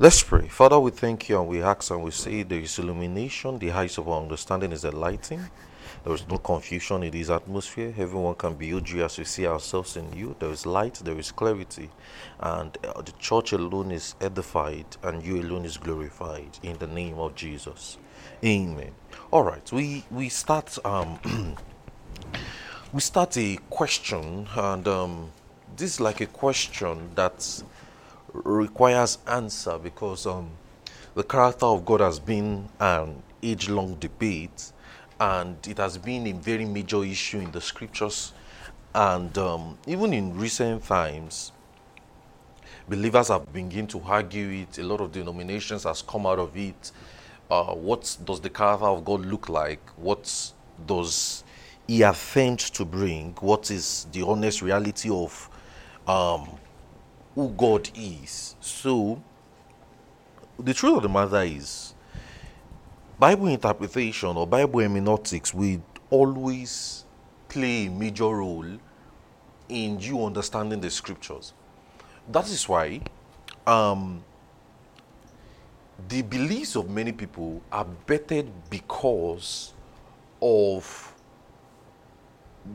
Let's pray. Father, we thank you and we ask and we say there is illumination, the heights of our understanding is enlightened. There is no confusion in this atmosphere. Everyone can be you as we see ourselves in you. There is light, there is clarity, and uh, the church alone is edified and you alone is glorified in the name of Jesus. Amen. All right, we we start um we start a question and um this is like a question that requires answer because um, the character of God has been an age long debate and it has been a very major issue in the scriptures. And um, even in recent times, believers have begun to argue it. A lot of denominations has come out of it. Uh, what does the character of God look like? What does he attempt to bring? What is the honest reality of um, who God is. So, the truth of the matter is, Bible interpretation or Bible hermeneutics will always play a major role in you understanding the scriptures. That is why um, the beliefs of many people are bettered because of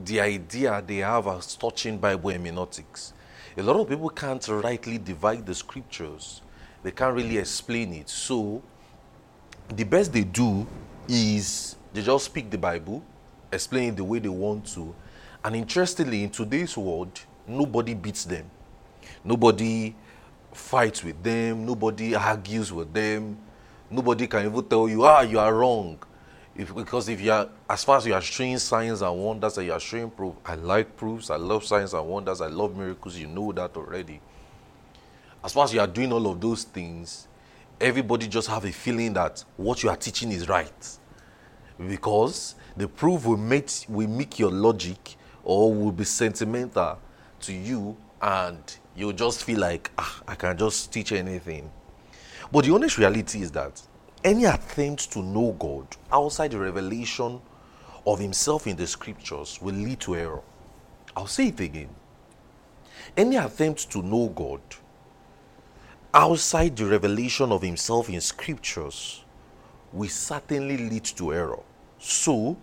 the idea they have as touching Bible hermeneutics a lot of people can't rightly divide the scriptures, they can't really explain it. So, the best they do is they just speak the Bible, explain it the way they want to. And interestingly, in today's world, nobody beats them. Nobody fights with them. Nobody argues with them. Nobody can even tell you, ah, you are wrong. If, because if you are, as far as you are showing signs and wonders and you are showing proof, I like proofs, I love signs and wonders, I love miracles, you know that already. As far as you are doing all of those things, everybody just have a feeling that what you are teaching is right. Because the proof will make, will make your logic or will be sentimental to you and you'll just feel like, ah, I can just teach anything. But the honest reality is that any attempt to know God outside the revelation of Himself in the scriptures will lead to error. I'll say it again. Any attempt to know God outside the revelation of Himself in scriptures will certainly lead to error. So,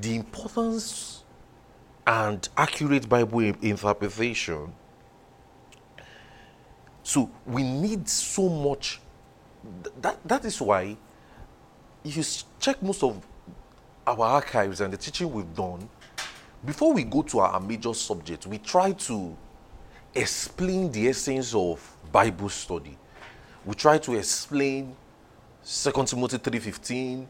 the importance and accurate Bible interpretation. So, we need so much that, that is why, if you check most of our archives and the teaching we've done, before we go to our major subject, we try to explain the essence of Bible study. We try to explain 2 Timothy 3:15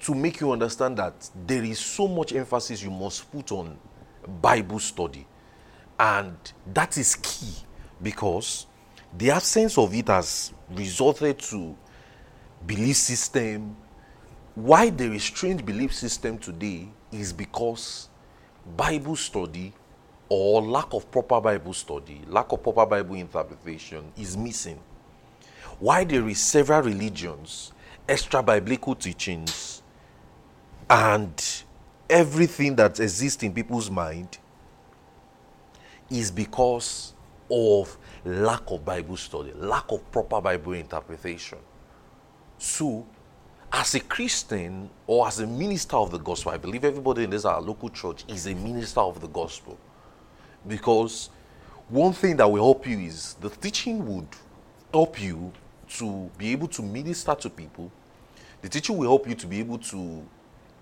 to make you understand that there is so much emphasis you must put on Bible study. And that is key because the absence of it has resulted to belief system. Why there is strange belief system today is because bible study or lack of proper bible study lack of proper bible interpretation is missing. Why there is several religions extra biblical teachings and everything that exists in people's mind is because of lack of Bible study, lack of proper Bible interpretation. So, as a Christian or as a minister of the gospel, I believe everybody in this our local church is a minister of the gospel. Because one thing that will help you is the teaching would help you to be able to minister to people. The teaching will help you to be able to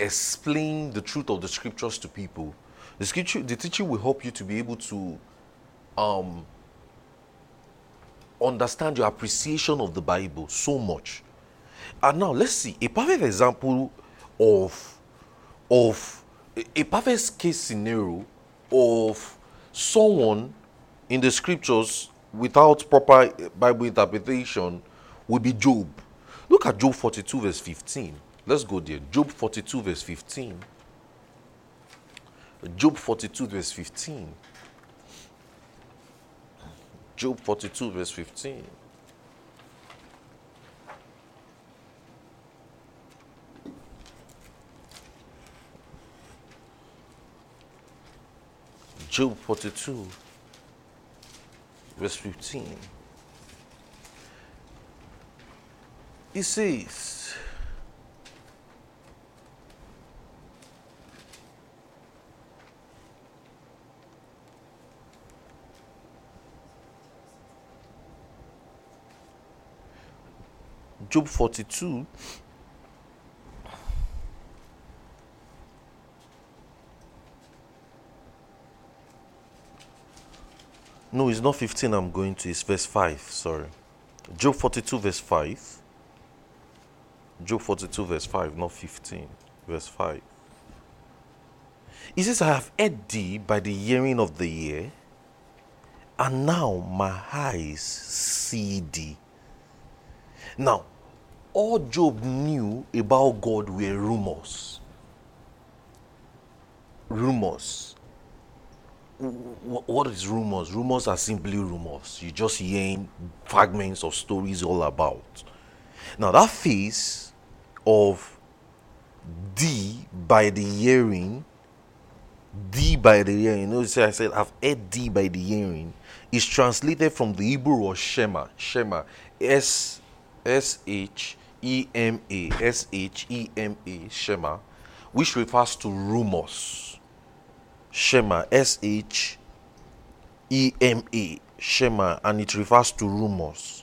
explain the truth of the scriptures to people. The scripture, the teaching will help you to be able to um, understand your appreciation of the Bible so much. And now let's see a perfect example of of a perfect case scenario of someone in the scriptures without proper Bible interpretation would be Job. Look at Job 42, verse 15. Let's go there. Job 42, verse 15. Job 42, verse 15. Job 42, verse 15. Job 42, verse 15. He says, Job 42 No, it's not 15 I'm going to, it's verse 5, sorry. Job 42, verse 5. Job 42, verse 5, not 15, verse 5. He says, I have heard thee by the hearing of the ear, and now my eyes see thee. Now, all Job knew about God were rumors. Rumors what is rumors? Rumors are simply rumors. You're just hearing fragments of stories all about. Now, that phase of D by the hearing, D by the hearing, you know, see, I said I've heard D by the hearing, is translated from the Hebrew or Shema. Shema. S S H E M A. S H E M A. Shema. Which refers to rumors Shema, S H E M A, Shema, and it refers to rumors.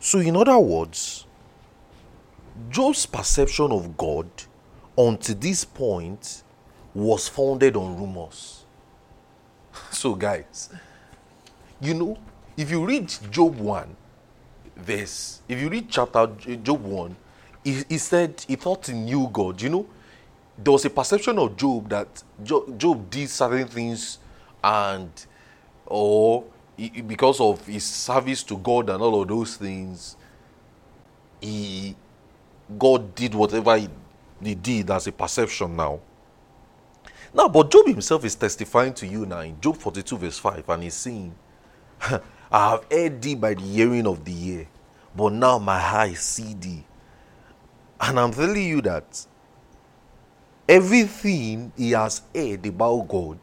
So, in other words, Job's perception of God until this point was founded on rumors. So, guys, you know, if you read Job 1, verse, if you read chapter Job 1, he, he said he thought he knew God. You know, there was a perception of Job that Job, Job did certain things and or he, because of his service to God and all of those things, he God did whatever he, he did as a perception now. Now, but Job himself is testifying to you now in Job 42, verse 5, and he's saying, I have heard thee by the hearing of the ear, but now my eyes see thee. And I'm telling you that everything he has heard about God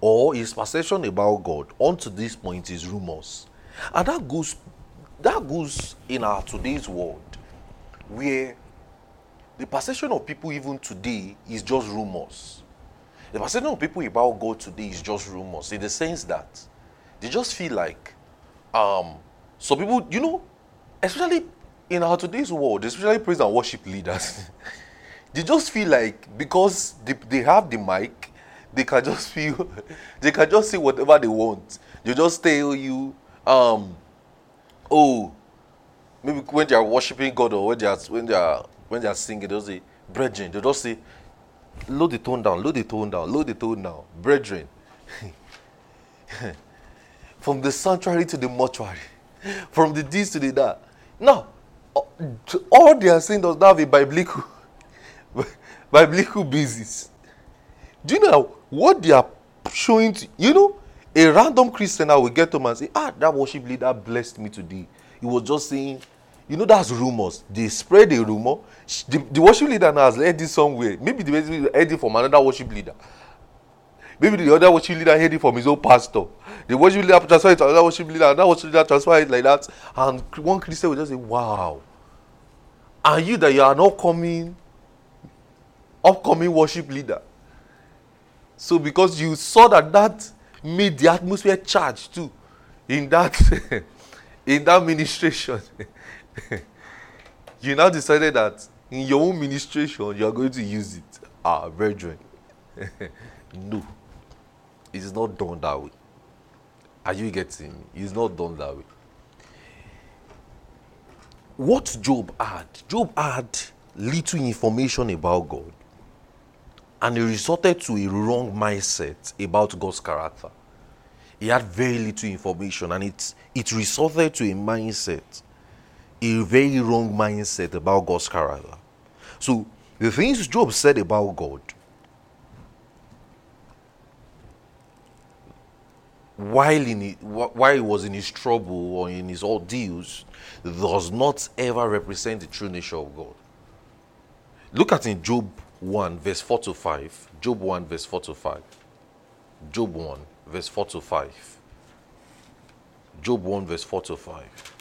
or his perception about God unto this point is rumors. And that goes that goes in our today's world where the perception of people even today is just rumors. The perception of people about God today is just rumors in the sense that they just feel like um some people, you know, especially in our today's world, especially praise and worship leaders. they just feel like because they, they have the mic, they can just feel, they can just say whatever they want. They just tell you, um, oh, maybe when they are worshiping God or when they are when they are when they are singing, they'll say, brethren. They just say, load the tone down, load the tone down, load the tone down, brethren. from the sanctuary to the mortuary, from the this to the that. Now, all they are saying does not have a biblical biblical basis. Do you know what they are showing to you know? A random Christian now will get to and say, Ah, that worship leader blessed me today. He was just saying, you know, that's rumors. They spread a rumor. The, the worship leader now has heard it somewhere. Maybe the heard it from another worship leader. Maybe the other worship leader heard it from his own pastor. The worship leader transferred it to another worship leader, another worship leader transferred it like that. And one Christian will just say, Wow. And you that you are not coming upcoming worship leader. So because you saw that that made the atmosphere charged too in that in that ministration, you now decided that in your own ministration you are going to use it. Ah, brethren, no, it's not done that way. Are you getting me? It's not done that way. What Job had, Job had little information about God and he resorted to a wrong mindset about God's character. He had very little information, and it, it resorted to a mindset, a very wrong mindset about God's character. So, the things Job said about God, while in it, while he was in his trouble or in his ordeals does not ever represent the true nature of God. Look at in Job 1 verse 4 to 5. Job 1 verse 4 to 5. Job 1 verse 4 to 5. Job 1 verse 4 to 5.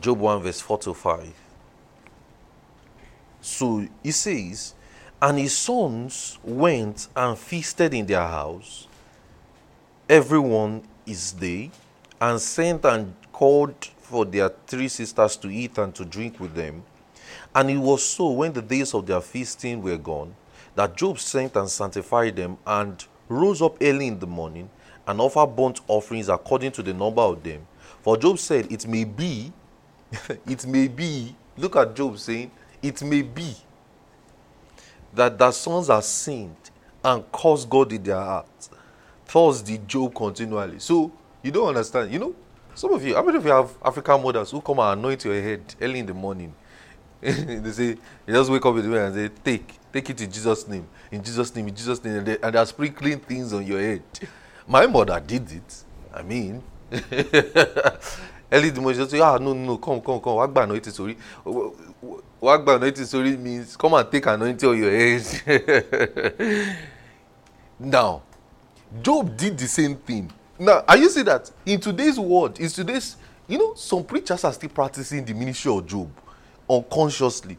Job 1 verse 4 to 5. So he says, and his sons went and feasted in their house, everyone is they, and sent and called for their three sisters to eat and to drink with them. And it was so when the days of their feasting were gone, that Job sent and sanctified them, and rose up early in the morning, and offered burnt offerings according to the number of them. For Job said, It may be, it may be, look at Job saying, It may be that their sons are sinned and caused God in their hearts. Thus did Job continually. So you don't understand. You know, some of you, how many of you have African mothers who come and anoint your head early in the morning? they say, you just wake up in the morning and say, Take, take it in Jesus' name, in Jesus' name, in Jesus' name, and they, and they are sprinkling things on your head. My mother did it. I mean, early in the morning, she say, Ah, no, no, come, come, come, wagba anointing, sorry. Wagba anointing, sorry means come and take anointing on your head. now, Job did the same thing. Now, are you see that in today's world, in today's, you know, some preachers are still practicing the ministry of Job unconsciously.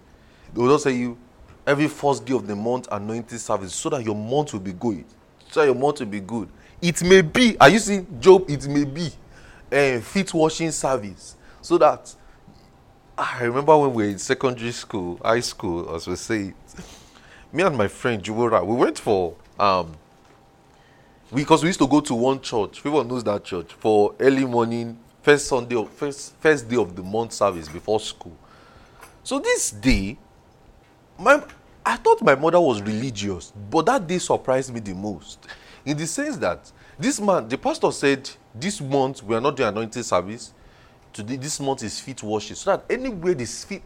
They will just say you every first day of the month anointing service so that your month will be good. So your month will be good. It may be, are you seeing Job? It may be a feet washing service. So that I remember when we were in secondary school, high school, as we say, me and my friend Jubora, we went for um because we used to go to one church. People knows that church for early morning, first Sunday, of, first first day of the month service before school. So this day, my I thought my mother was religious, but that day surprised me the most. In the sense that this man, the pastor said, this month we are not doing anointing service. Today, this month is feet washing. So that anywhere this feet,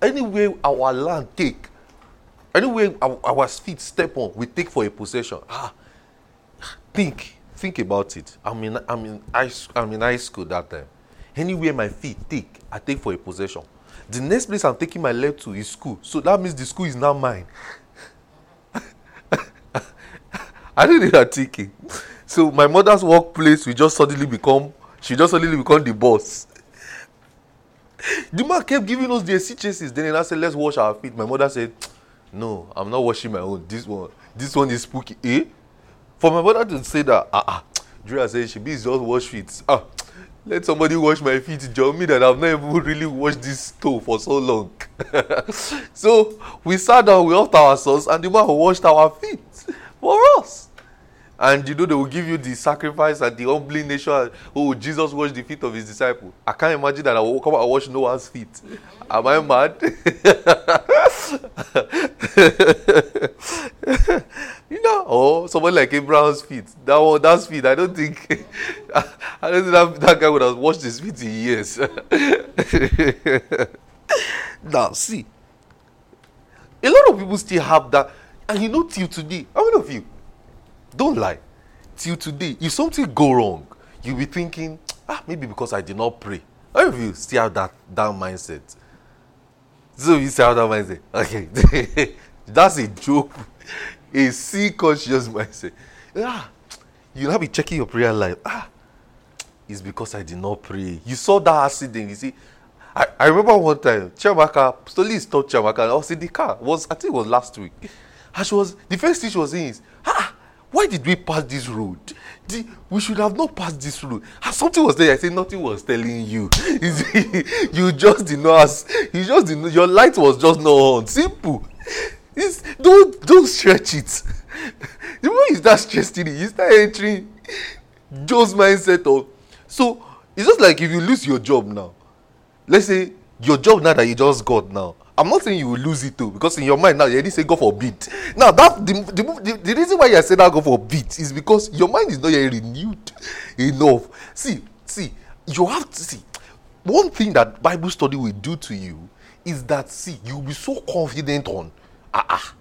anywhere our land take, anywhere our, our feet step on, we take for a possession. Ah, think, think about it. I'm in, I'm in high, I'm in high school that time. Anywhere my feet take, I take for a possession. The next place I'm taking my leg to is school. So that means the school is now mine. I didn't know thinking. So my mother's workplace will just suddenly become she just suddenly become the boss. The man kept giving us the SC Then I said, let's wash our feet. My mother said, No, I'm not washing my own. This one, this one is spooky. Eh? For my mother to say that, ah ah, Julia said she be just wash feet. Ah, let somebody wash my feet join me that i've not even really washed this stove for so long so we sat down we helped our sons and the man washed our feet for us and you know they will give you the sacrifice and the humbling nation oh jesus washed the feet of his disciple. I can't imagine that i will come and wash noah's feet. Am i mad? You know or someone like abraham's feet. That one that's feet. I don't think i don't think that, that guy would have washed his feet in years. Now see a lot of people still have that. And you know till today how many of you don't lie. Till today, if something go wrong, you'll be thinking, ah, maybe because I did not pray. How of you still have that, that mindset? So you still have that mindset. Okay. That's a joke. A C conscious mindset. Ah, you'll not be checking your prayer life. Ah, it's because I did not pray. You saw that accident. You see, I, I remember one time, Chiamaka, slowly stopped Chiamaka. I was in the car. Was I think it was last week. And she was the first thing she was saying is, why did we pass this road? The, we should have not passed this road. And something was there. I said nothing was telling you. you just did not. Ask, you just did not, Your light was just not on. Simple. It's, don't don't stretch it. The moment you start stretching it, you start entering Joe's mindset of. So it's just like if you lose your job now. Let's say your job now that you just got now I'm not saying you will lose it too, because in your mind now you already say go for beat. Now that the, the, the, the reason why you say that go for beat is because your mind is not yet renewed enough. See, see, you have to see. One thing that Bible study will do to you is that see, you'll be so confident on ah ah.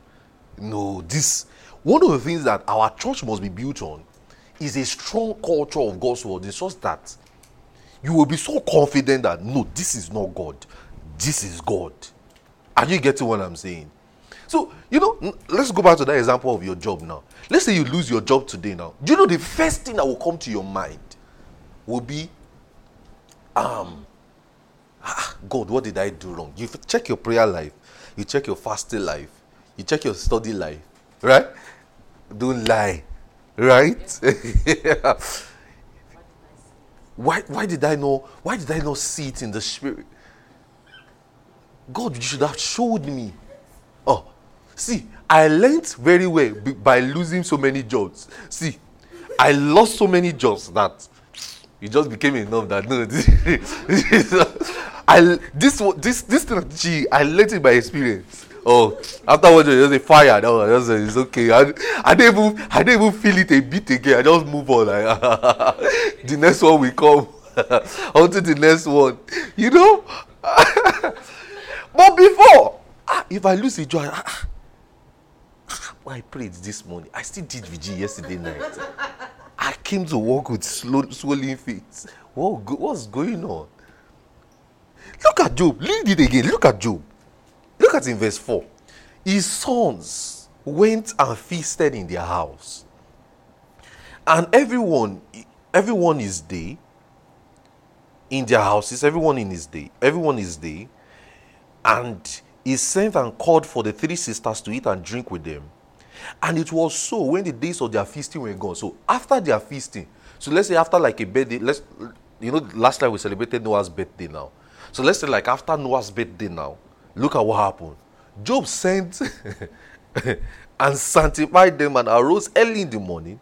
No, this one of the things that our church must be built on is a strong culture of God's word. It's just that you will be so confident that no, this is not God, this is God. Are you getting what I'm saying? So, you know, let's go back to that example of your job now. Let's say you lose your job today now. Do you know the first thing that will come to your mind will be, um, ah, God, what did I do wrong? You check your prayer life, you check your fasting life, you check your study life, right? Don't lie, right? why, why did I know? Why did I not see it in the spirit? God, you should have showed me. Oh, see, I learned very well by losing so many jobs. See, I lost so many jobs that it just became enough that no, this, I this this this thing, I learned it by experience. Oh, after afterwards you just say fire. No, just say it's okay. I, I didn't even I didn't even feel it a bit again. I just move on. Like the next one will come. on to the next one. You know. But before, ah, if I lose a joy, ah, ah, I prayed this morning. I still did VG yesterday night. I came to work with slow, swollen feet. What, what's going on? Look at Job. Read it again. Look at Job. Look at in verse 4. His sons went and feasted in their house. And everyone, everyone is there in their houses, everyone in his day, everyone is there. And he sent and called for the three sisters to eat and drink with them. And it was so when the days of their feasting were gone. So after their feasting, so let's say after like a birthday, let's you know, last time we celebrated Noah's birthday now. So let's say like after Noah's birthday now, look at what happened. Job sent and sanctified them and arose early in the morning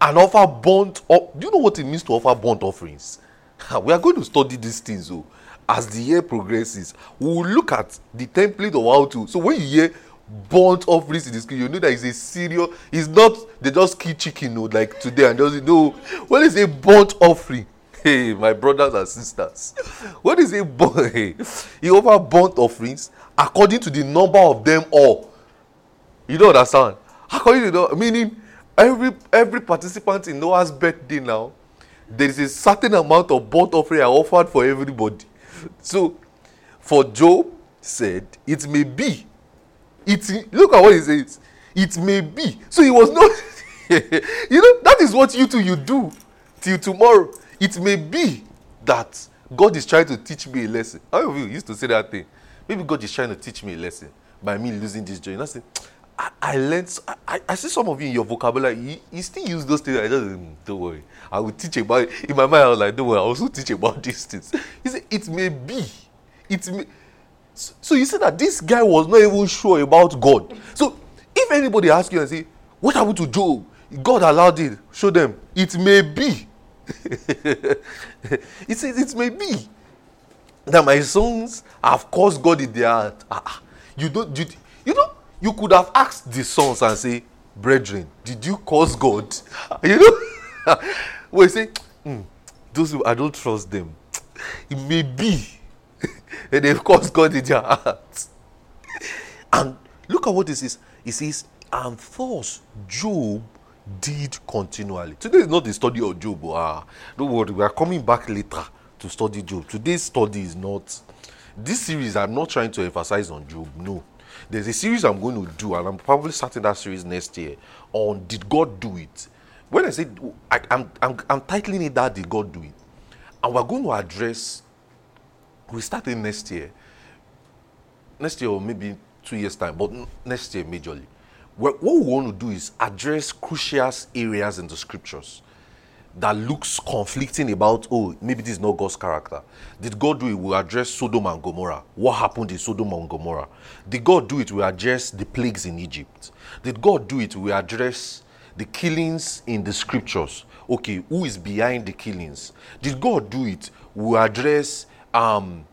and offer burnt up. Do you know what it means to offer burnt offerings? we are going to study these things oh, as the year progresses. We will look at the template of how to. So when you hear burnt offerings in the scripture, you know that it's a serious. It's not they just kill chicken, no, like today and just no. When a burnt offering? Hey, my brothers and sisters, is a burnt? Hey, he offer burnt offerings according to the number of them all. You don't understand? According to the meaning, every every participant in Noah's birthday now, there is a certain amount of burnt offering offered for everybody. So, for Job said, it may be it look at what he says. It may be. So he was not. you know, that is what you two you do till tomorrow. It may be that God is trying to teach me a lesson. How of you used to say that thing? Maybe God is trying to teach me a lesson by me losing this joy. And say, I, I learned. I, I see some of you in your vocabulary. You, you still use those things. I just mm, don't worry. I will teach about it. In my mind, I was like, don't worry. I also teach about these things. He said, it may be. It may. So you see that this guy was not even sure about God. So if anybody asks you and say, What happened to Job? God allowed it. Show them. It may be. it says it may be that my sons have caused God in their heart. Ah, ah. you don't you, you know you could have asked the sons and say, Brethren, did you cause God? You know? well, say, mm, those who I don't trust them. It may be and they've caused God in their hearts. And look at what this is. It says, and thus Job did continually. Today is not the study of Job. Ah, don't worry, we are coming back later to study Job. Today's study is not this series. I'm not trying to emphasize on Job. No, there's a series I'm going to do, and I'm probably starting that series next year on Did God Do It? When I say I, I'm, I'm, I'm titling it that Did God Do It? And we're going to address we start in next year. Next year or maybe two years time, but next year majorly. What we want to do is address crucial areas in the scriptures that looks conflicting about oh maybe this is not God's character. Did God do it? We address Sodom and Gomorrah. What happened in Sodom and Gomorrah? Did God do it? We address the plagues in Egypt. Did God do it? We address the killings in the scriptures. Okay, who is behind the killings? Did God do it? We address um,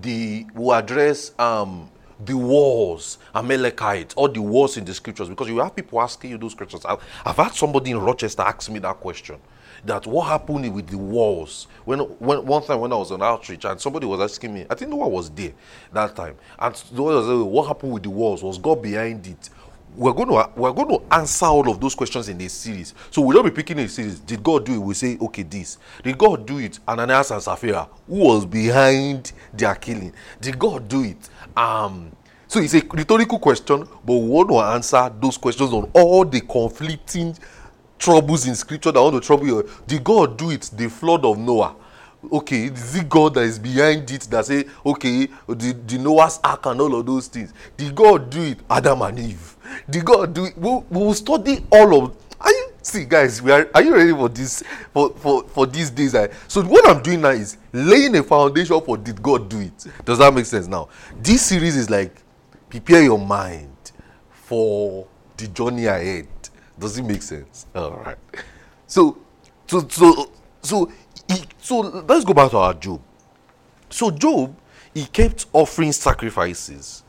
the we address um, the wars, Amalekite, all the wars in the scriptures, because you have people asking you those questions. I've, I've had somebody in Rochester ask me that question. That what happened with the wars? When, when one time when I was on outreach and somebody was asking me, I think no one was there that time, and what happened with the wars? Was God behind it? we're going to we're going to answer all of those questions in a series. So we'll not be picking a series. Did God do it? We say, okay, this. Did God do it? Ananias and Sapphira, who was behind their killing? Did God do it? Um, so it's a rhetorical question, but we want to answer those questions on all the conflicting troubles in scripture that want to trouble you. Did God do it? The flood of Noah. okay, is it God that is behind it that say, okay, the, the Noah's Ark and all of those things? Did God do it? Adam and Eve. Did God do it? We'll, we'll study all of. Are you see, guys? We are. Are you ready for this? For for for these days? I, so what I'm doing now is laying a foundation for did God do it? Does that make sense? Now, this series is like prepare your mind for the journey ahead. Does it make sense? All right. So, so, so, so he, so let's go back to our Job. So Job, he kept offering sacrifices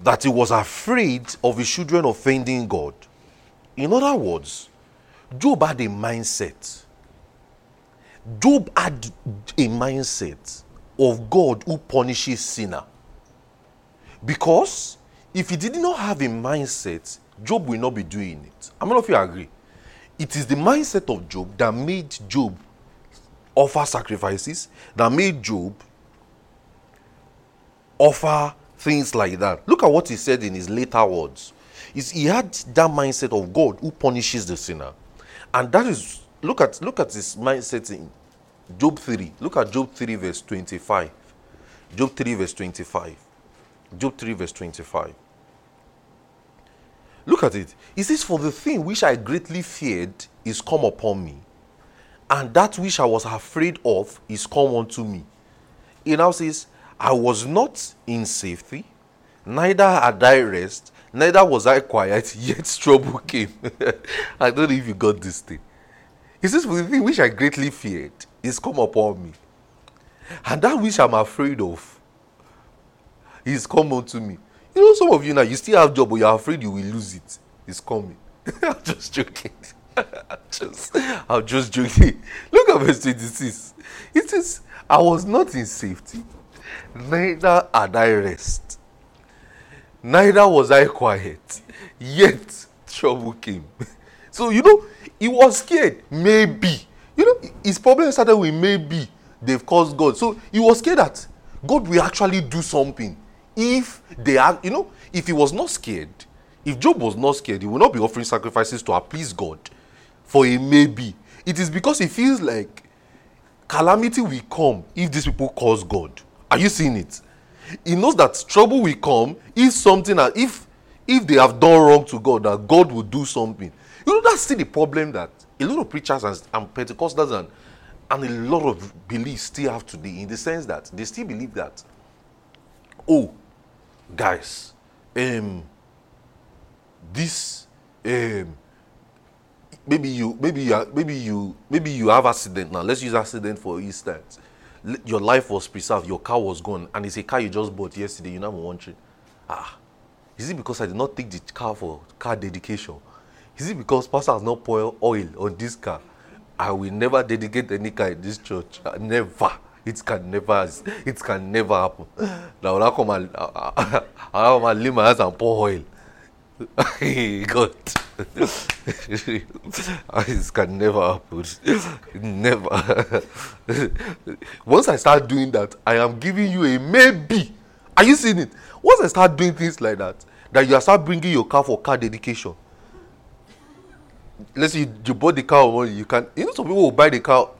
that he was afraid of his children offending God. In other words, Job had a mindset. Job had a mindset of God who punishes sinner. Because if he did not have a mindset, Job will not be doing it. How many of you agree? it is the mindset of Job that made Job offer sacrifices, that made Job offer things like that. Look at what he said in his later words. He had that mindset of God who punishes the sinner. And that is look at look at his mindset in Job 3. Look at Job 3 verse 25. Job 3 verse 25. Job 3 verse 25. Look at it. He says, For the thing which I greatly feared is come upon me, and that which I was afraid of is come unto me. He now says, I was not in safety, neither had I rest, neither was I quiet, yet trouble came. I don't know if you got this thing. He says, For the thing which I greatly feared is come upon me, and that which I'm afraid of is come unto me. You know, some of you now, you still have job, but you're afraid you will lose it. It's coming. I'm just joking. I'm just, I'm just joking. Look at verse 26. It says, I was not in safety, neither had I rest, neither was I quiet, yet trouble came. so, you know, he was scared. Maybe. You know, his problem started with maybe they've caused God. So he was scared that God will actually do something if they are, you know, if he was not scared, if Job was not scared, he would not be offering sacrifices to appease God for a maybe. It is because he feels like calamity will come if these people cause God. Are you seeing it? He knows that trouble will come if something if if they have done wrong to God, that God will do something. You know, that's still the problem that a lot of preachers and, and Pentecostals and, and a lot of beliefs still have today, in the sense that they still believe that, oh, guys, um, this, um, maybe you, maybe you, maybe you, maybe you have accident now. Let's use accident for instance. Your life was preserved, your car was gone, and it's a car you just bought yesterday. You know, I'm wondering, ah, is it because I did not take the car for car dedication? Is it because pastor has not poured oil on this car? I will never dedicate any car in this church. Never. It can never, it can never happen. Now I come and I come and lay my hands and pour oil. God, it can never happen. Never. Once I start doing that, I am giving you a maybe. Are you seeing it? Once I start doing things like that, that you start bringing your car for car dedication. Let's say you, you bought the car, you can. You know, some people will buy the car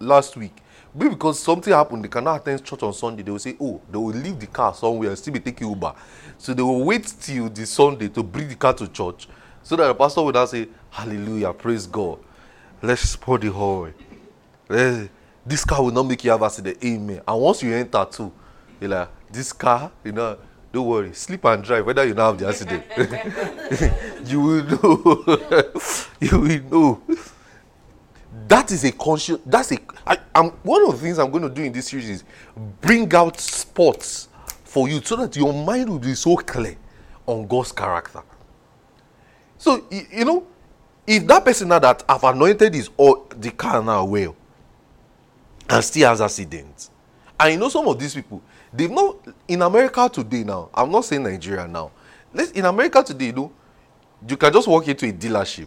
last week Maybe because something happened, they cannot attend church on Sunday. They will say, oh, they will leave the car somewhere and still be taking Uber. So they will wait till the Sunday to bring the car to church so that the pastor will now say, Hallelujah, praise God. Let's pour the whole eh, way. This car will not make you have accident. Amen. And once you enter too, you're like, this car, you know, don't worry, sleep and drive, whether you now have the accident. you will know. you will know that is a conscious that's a I, I'm, one of the things i'm going to do in this series is bring out spots for you so that your mind will be so clear on god's character. So you, know if that person now that I've anointed is or the car now well and still has accidents and you know some of these people they've not in america today now i'm not saying nigeria now. Let's in america today you know you can just walk into a dealership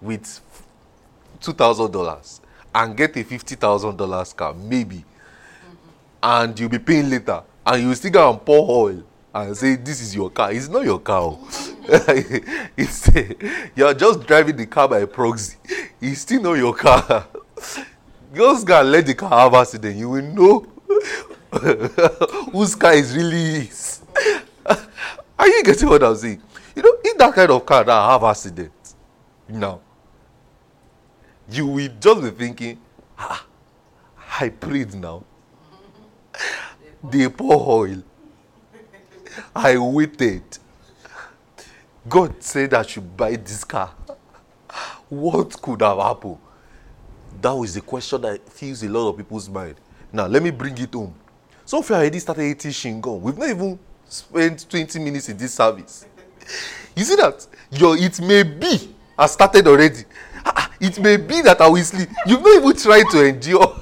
with $2,000 and get a $50,000 car, maybe. Mm-hmm. And you'll be paying later. And you still go and pour oil and say, This is your car. It's not your car. it's, you're just driving the car by proxy. It's still not your car. Girls can let the car have accident. You will know whose car is really is. Are you getting what I'm saying? You know, in that kind of car that have accident, now, you will just be thinking, ah, I prayed now. They pour oil. I waited. God said I should buy this car. What could have happened? That was the question that fills a lot of people's mind. Now, let me bring it home. So, of you already started eating shingon. We've not even spent 20 minutes in this service. You see that? Your it may be has started already. It may be that I will sleep. You've not even tried to endure.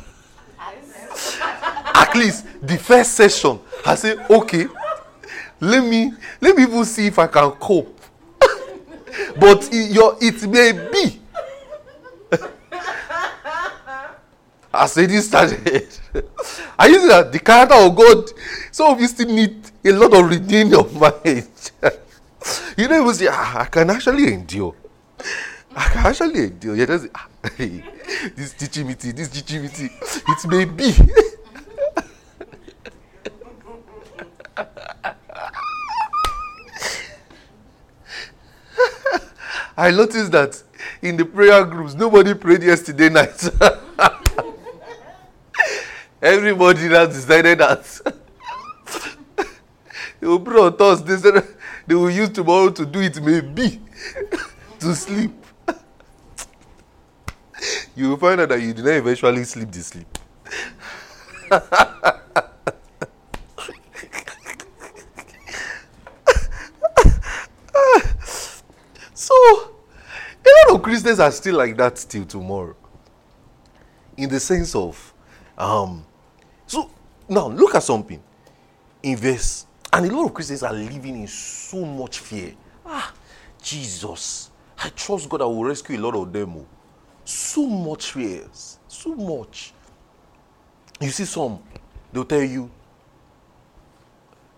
At least the first session, I say, okay, let me let me even see if I can cope. but it, your it may be. As it started. Are you see that the character of God? Some of you still need a lot of redeeming of mind. you know, even say, ah, I can actually endure. I can actually endure. You just ah, hey, this me, this me, it may be. I noticed that in the prayer groups, nobody prayed yesterday night. Everybody now decided that they will pray on Thursday. They will use tomorrow to do it, maybe to sleep. You will find out that you did not eventually sleep the sleep. so, a lot of Christians are still like that till tomorrow. In the sense of, um, so now look at something. Invest. And a lot of Christians are living in so much fear. Ah, Jesus. I trust God I will rescue a lot of them. So much fears. So much. You see some, they'll tell you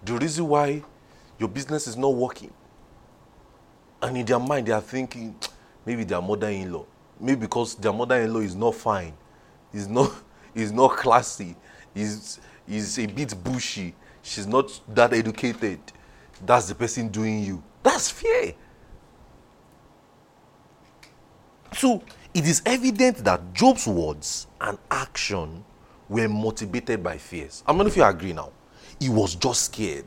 the reason why your business is not working. And in their mind, they are thinking maybe their mother-in-law. Maybe because their mother-in-law is not fine. Is not is not classy. Is is a bit bushy. She's not that educated. That's the person doing you. That's fear. So it is evident that Job's words and action were motivated by fears. How many of you agree now? He was just scared.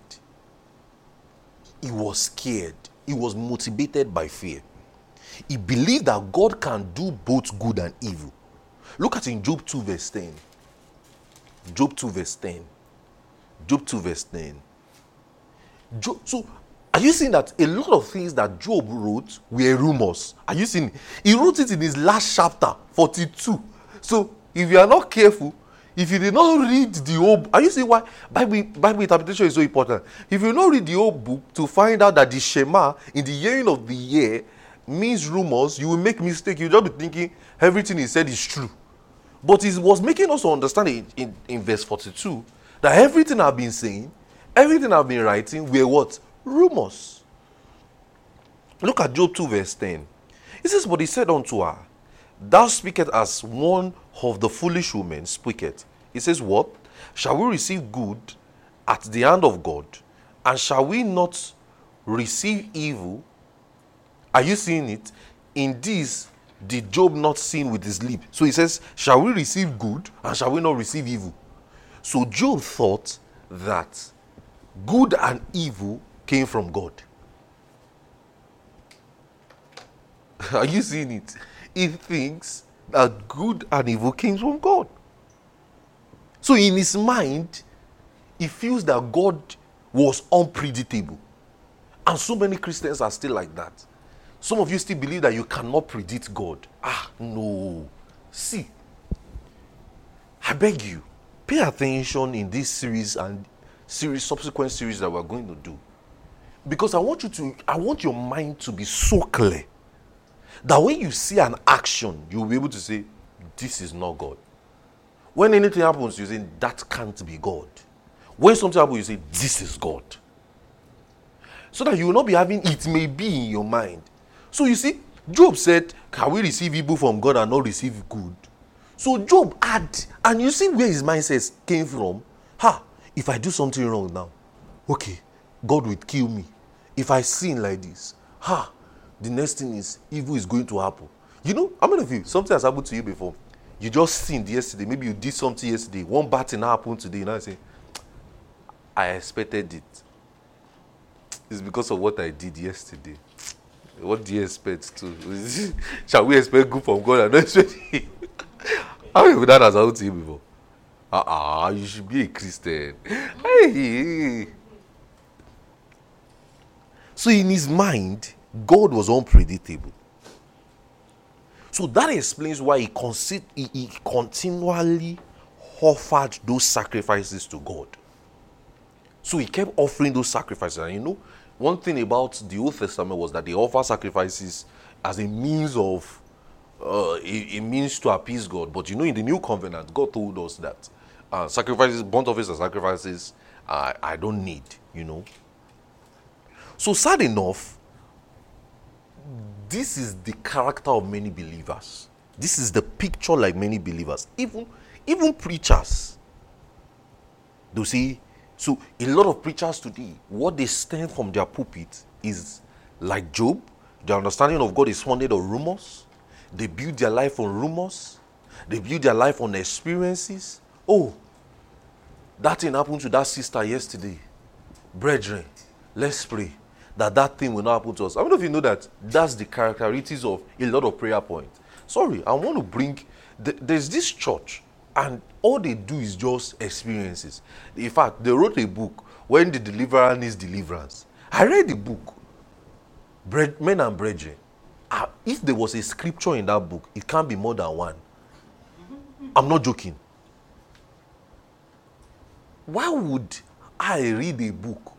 He was scared. He was motivated by fear. He believed that God can do both good and evil. Look at in Job 2, verse 10. Job 2, verse 10. Job 2, verse 10. Job, so are you seeing that a lot of things that Job wrote were rumors? Are you seeing? He wrote it in his last chapter, 42. So if you are not careful, if you did not read the whole, are you seeing why Bible, Bible interpretation is so important? If you not read the whole book to find out that the Shema in the hearing of the year means rumors, you will make mistake. You just be thinking everything he said is true. But he was making us understand in, in, in verse 42 that everything I've been saying, everything I've been writing were what? Rumors. Look at Job 2, verse 10. He says, But he said unto her, Thou speakest as one of the foolish women speaketh. He says, What? Shall we receive good at the hand of God? And shall we not receive evil? Are you seeing it? In this did Job not sin with his lip? So he says, Shall we receive good and shall we not receive evil? So Job thought that good and evil came from God. Are you seeing it? He thinks that good and evil came from God. So in his mind, he feels that God was unpredictable. And so many Christians are still like that. Some of you still believe that you cannot predict God. Ah, no. See, I beg you, pay attention in this series and series, subsequent series that we're going to do. Because I want you to, I want your mind to be so clear that when you see an action, you'll be able to say, This is not God. When anything happens, you say, That can't be God. When something happens, you say, This is God. So that you will not be having it may be in your mind. So you see, Job said, Can we receive evil from God and not receive good? So Job had, and you see where his mindset came from. Ha! If I do something wrong now, okay, God will kill me. If I sin like this, ha! The next thing is evil is going to happen. You know, how many of you something has happened to you before? You just sinned yesterday. Maybe you did something yesterday. One bad thing happened today. You know, I say, I expected it. It's because of what I did yesterday. What do you expect to? Shall we expect good from God and not expect How many of that has happened to you before? Ah, uh-uh, you should be a Christian. Hey. So in his mind, God was unpredictable. So that explains why he, consi- he, he continually offered those sacrifices to God. So he kept offering those sacrifices. And you know, one thing about the Old Testament was that they offer sacrifices as a means of uh, a, a, means to appease God. But you know, in the New Covenant, God told us that uh, sacrifices, burnt offerings, and sacrifices, uh, I don't need. You know. So sad enough, this is the character of many believers. This is the picture like many believers, even even preachers. They see so a lot of preachers today, what they stand from their pulpit is like Job. Their understanding of God is founded on rumors. They build their life on rumors. They build their life on experiences. Oh, that thing happened to that sister yesterday. Brethren, let's pray that that thing will not happen to us. I don't know if you know that that's the characteristics of a lot of prayer points. Sorry, I want to bring. There's this church and all they do is just experiences. In fact, they wrote a book when the deliverer needs deliverance. I read the book, Bread, Men and Brethren. If there was a scripture in that book, it can't be more than one. I'm not joking. Why would I read a book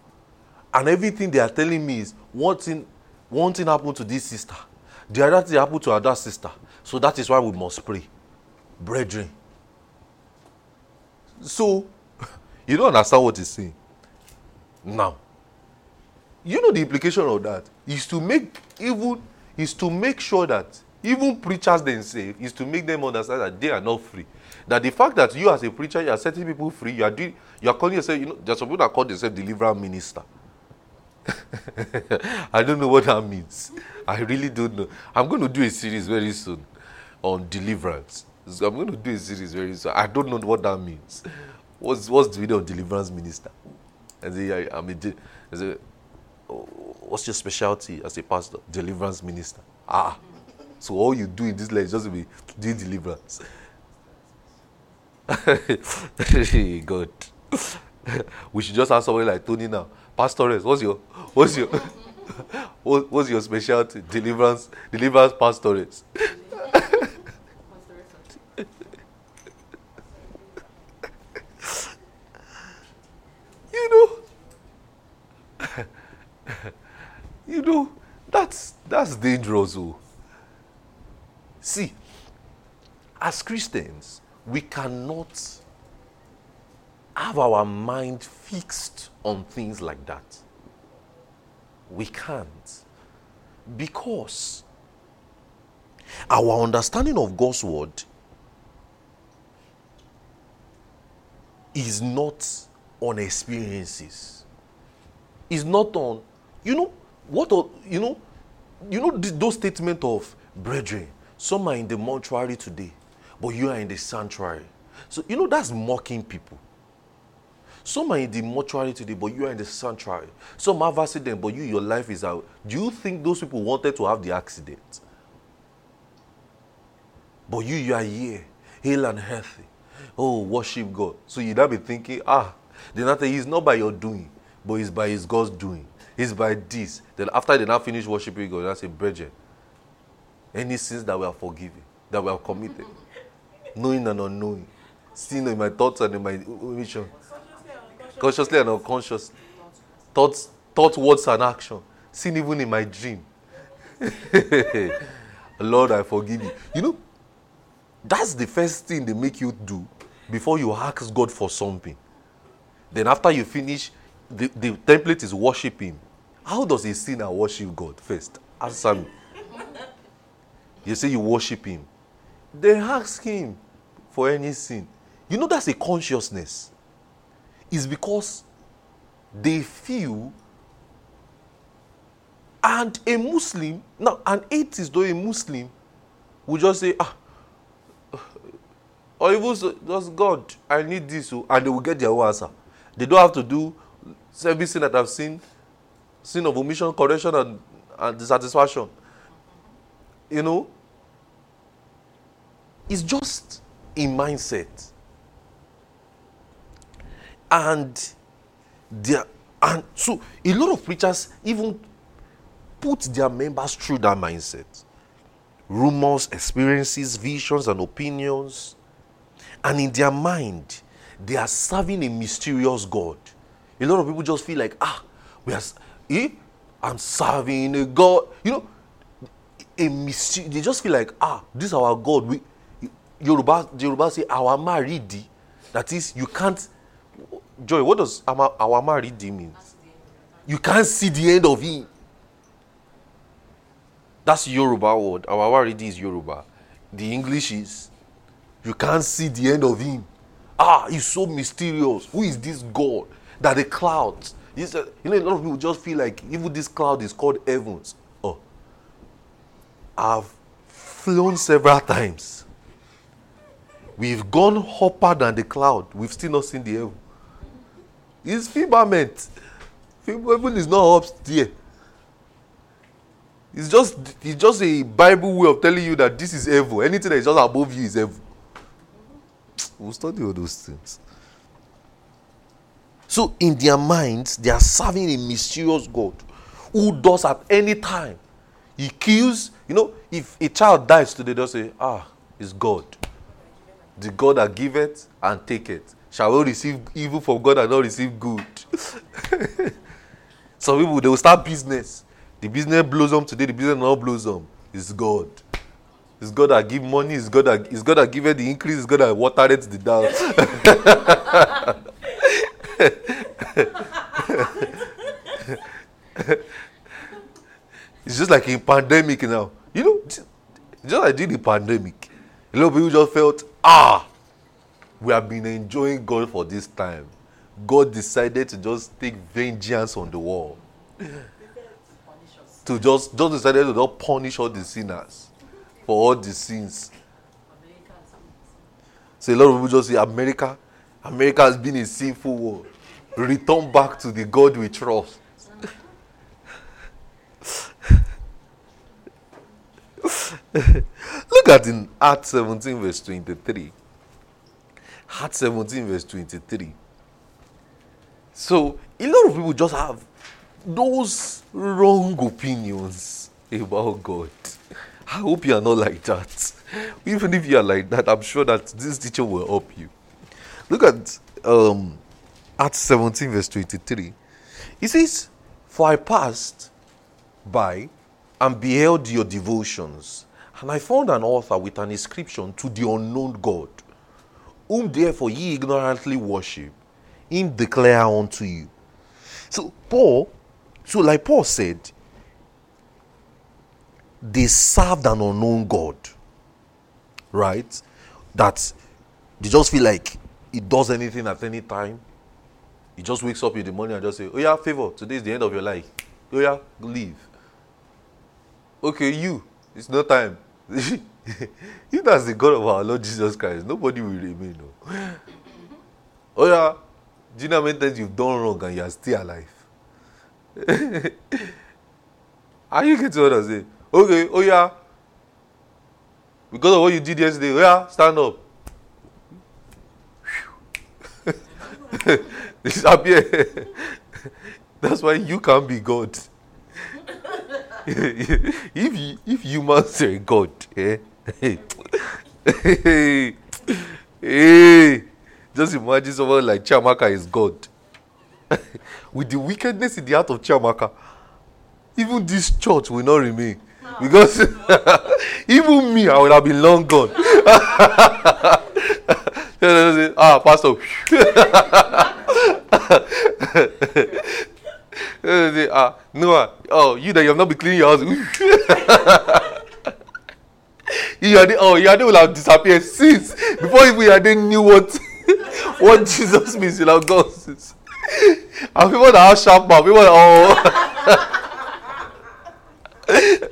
and everything they are telling me is one thing, one thing happened to this sister, the other thing happened to another sister. So that is why we must pray. Brethren, so, you don't understand what he's saying. Now, you know the implication of that is to make even is to make sure that even preachers themselves is to make them understand that they are not free. That the fact that you as a preacher you are setting people free, you are doing you are calling yourself, you know, there's some people that call themselves deliverance minister. I don't know what that means. I really don't know. I'm going to do a series very soon on deliverance. I'm going to do a series very soon. I don't know what that means. What's what's the video of deliverance minister? And say, I, a, I say, what's your specialty as a pastor? Deliverance minister. Ah, so all you do in this life is just be doing deliverance. God, we should just ask somebody like Tony now. Pastores, what's your what's your what's your specialty? Deliverance, deliverance pastores. you know, you know, that's that's dangerous. Oh. See, as Christians, we cannot have our mind fixed on things like that. We can't. Because our understanding of God's word is not on experiences. It's not on, you know, what, you know, you know, those statements of brethren, some are in the mortuary today, but you are in the sanctuary. So, you know, that's mocking people. Some are in the mortuary today, but you are in the sanctuary. Some have accident, but you, your life is out. Do you think those people wanted to have the accident? But you, you are here, hale and healthy. Oh, worship God. So you not be thinking, ah, then after it's not by your doing, but it's by his God's doing. It's by this. Then after they now finish worshiping God, that's a brethren. Any sins that we are forgiven, that we have committed, knowing and unknowing, sin in my thoughts and in my mission, consciously and unconsciously, thoughts, thought, words, and action, sin even in my dream. Lord, I forgive you. You know, that's the first thing they make you do before you ask God for something. Then after you finish, the, the template is worship Him. How does a sinner worship God first? Answer me. You say you worship Him. Then ask Him, for any sin. You know that's a consciousness. It's because they feel and a Muslim, now an atheist or a Muslim will just say, ah, or even just God, I need this, oh, and they will get their own answer. They don't have to do everything that I've seen, sin of omission, correction, and, and dissatisfaction. You know, it's just a mindset. And there, and so a lot of preachers even put their members through that mindset. Rumors, experiences, visions, and opinions. And in their mind, they are serving a mysterious God. A lot of people just feel like, ah, we are, eh? I'm serving a God. You know, a mystery. They just feel like, ah, this is our God. We, Yoruba, Yoruba say, our maridi. That is, you can't. Joy, what does our, our maridi mean? You can't see the end of him. That's Yoruba word. Our word is Yoruba. The English is you can't see the end of him. Ah, he's so mysterious. Who is this God? That the clouds. you know, a lot of people just feel like even this cloud is called heavens. Oh, I've flown several times. We've gone hopper than the cloud. We've still not seen the heaven. It's firmament. Heaven is not up there. It's just it's just a Bible way of telling you that this is evil. Anything that is just above you is evil. We'll study all those things. So in their minds, they are serving a mysterious God who does at any time. He kills, you know, if a child dies today, they'll say, Ah, it's God. The God that giveth and taketh. Shall we receive evil from God and not receive good? Some people they will start business. The business blossom today, the business not blossom. It's God. It's God that give money. It's God that it's God that give the increase. It's God that water it the down. it's just like in pandemic now. You know, just like during the pandemic, a lot of people just felt ah, we have been enjoying God for this time. God decided to just take vengeance on the world to just just decided to not punish all the sinners for all the sins. So a lot of people just say America, America has been a sinful world. Return back to the God we trust. Look at in Acts 17, verse 23. Acts 17, verse 23. So a lot of people just have those wrong opinions about God. I hope you are not like that. Even if you are like that, I'm sure that this teacher will help you. Look at um, Acts 17, verse 23. He says, For I passed by and beheld your devotions, and I found an author with an inscription to the unknown God, whom therefore ye ignorantly worship, him declare unto you. So Paul so, like Paul said, they served an unknown God, right? That they just feel like he does anything at any time. He just wakes up in the morning and just say, Oh, yeah, favor, today is the end of your life. Oh, yeah, leave. Okay, you, it's no time. if that's the God of our Lord Jesus Christ, nobody will remain. No. oh, yeah, do you know how many times you've done wrong and you are still alive? Are you getting what I say? Okay, oh yeah. Because of what you did yesterday, oh yeah, stand up. Disappear. That's why you can't be God. if you, if humans are God, eh? Hey, hey. Hey hey just imagine someone like Chiamaka is God. with the wickedness in the heart of Chiamaka, even this church will not remain. Because even me, I would have been long gone. ah, Pastor. ah, Noah, oh, you that you have not been cleaning your house. Iyade, oh, Iyade will have disappeared since before even Iyade knew what what Jesus means in our gospels. And people that have sharp mouth, people that, oh.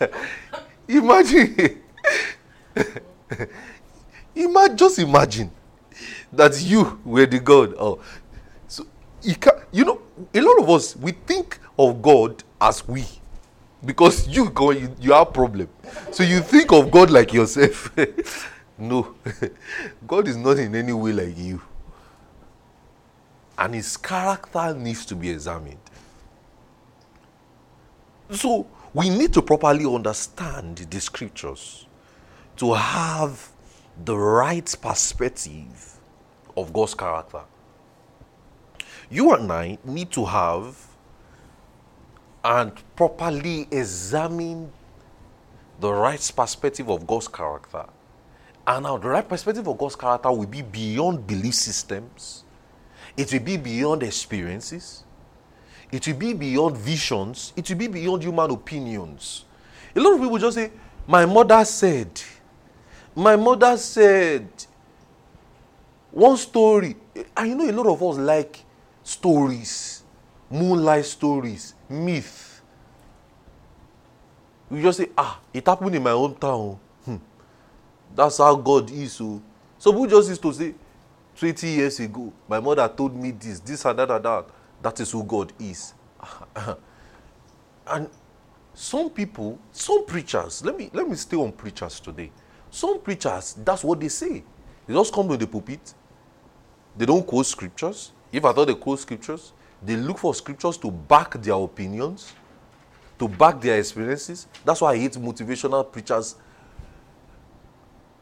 so, imagine, imagine, just imagine that you were the God. Oh, so you can, you know, a lot of us we think of God as we, because you go, you, you have problem, so you think of God like yourself. no, God is not in any way like you, and His character needs to be examined. So we need to properly understand the scriptures to have the right perspective of God's character. You and I need to have and properly examine the right perspective of God's character. And now, the right perspective of God's character will be beyond belief systems, it will be beyond experiences, it will be beyond visions, it will be beyond human opinions. A lot of people just say, My mother said, my mother said, one story. And you know, a lot of us like stories, moonlight stories, myth. We just say, ah, it happened in my own town. Hmm. That's how God is. So, oh. so we just used to say, 20 years ago, my mother told me this, this and that and that. That is who God is. and some people, some preachers, let me let me stay on preachers today. Some preachers, that's what they say. They just come to the pulpit. They don't quote scriptures. If I thought they quote scriptures, they look for scriptures to back their opinions, to back their experiences. That's why I hate motivational preachers.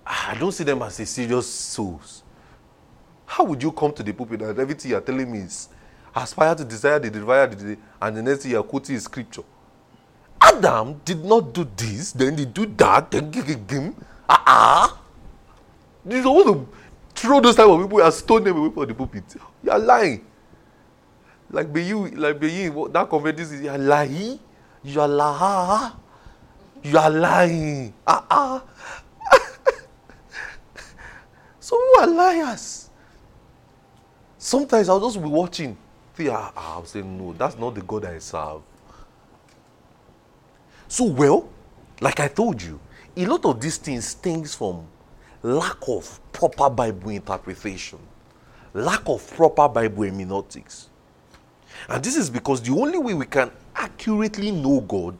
I don't see them as a serious souls. How would you come to the pulpit and everything you're telling me is aspire to desire the desire the and the next thing you're quoting is scripture? Adam did not do this, then he do that, then him. Ah, uh-uh. You don't want to throw those type of people and stone them away from the pulpit. You are lying. Like be you, like be you, that conference is you are lying. You are lying. You are lying. Ah ah. so we are liars. Sometimes I'll just be watching. Ah, I'll say, no, that's not the God I serve. So, well, like I told you, a lot of these things stems from lack of proper Bible interpretation, lack of proper Bible hermeneutics. And this is because the only way we can accurately know God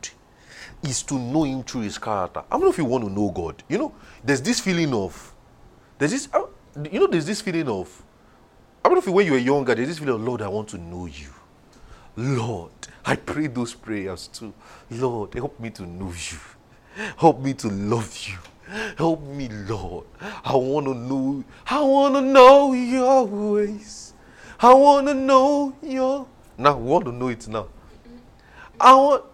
is to know Him through His character. I don't know if you want to know God. You know, there's this feeling of, there's this, uh, you know, there's this feeling of, I don't know if when you were younger, there's this feeling of, Lord, I want to know you. Lord, I pray those prayers too. Lord, help me to know you. Help me to love you. Help me, Lord. I want to know. I want to know your ways. I want to know your. Now, we want to know it now. I want.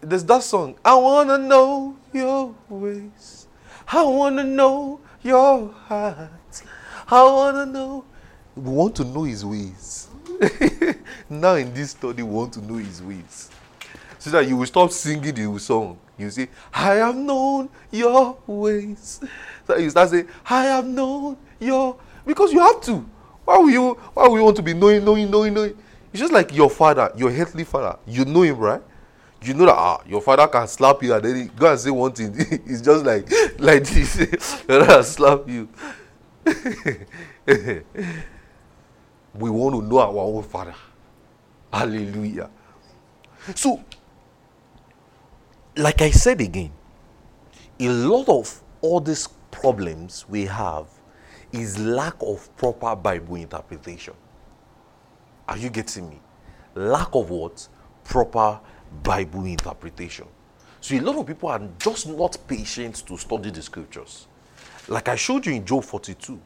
There's that song. I want to know your ways. I want to know your heart. I want to know. We want to know his ways. now, in this study, we want to know his ways. So that you will stop singing the song you see, I have known your ways. So you start saying, I have known your because you have to. Why will you why will you want to be knowing, knowing, knowing, knowing? It's just like your father, your earthly father. You know him, right? You know that ah, your father can slap you and then he go and say one thing. it's just like like this. your father slap you. we want to know our own father. Hallelujah. So like I said again, a lot of all these problems we have is lack of proper Bible interpretation. Are you getting me? Lack of what? Proper Bible interpretation. So a lot of people are just not patient to study the scriptures. Like I showed you in Job 42.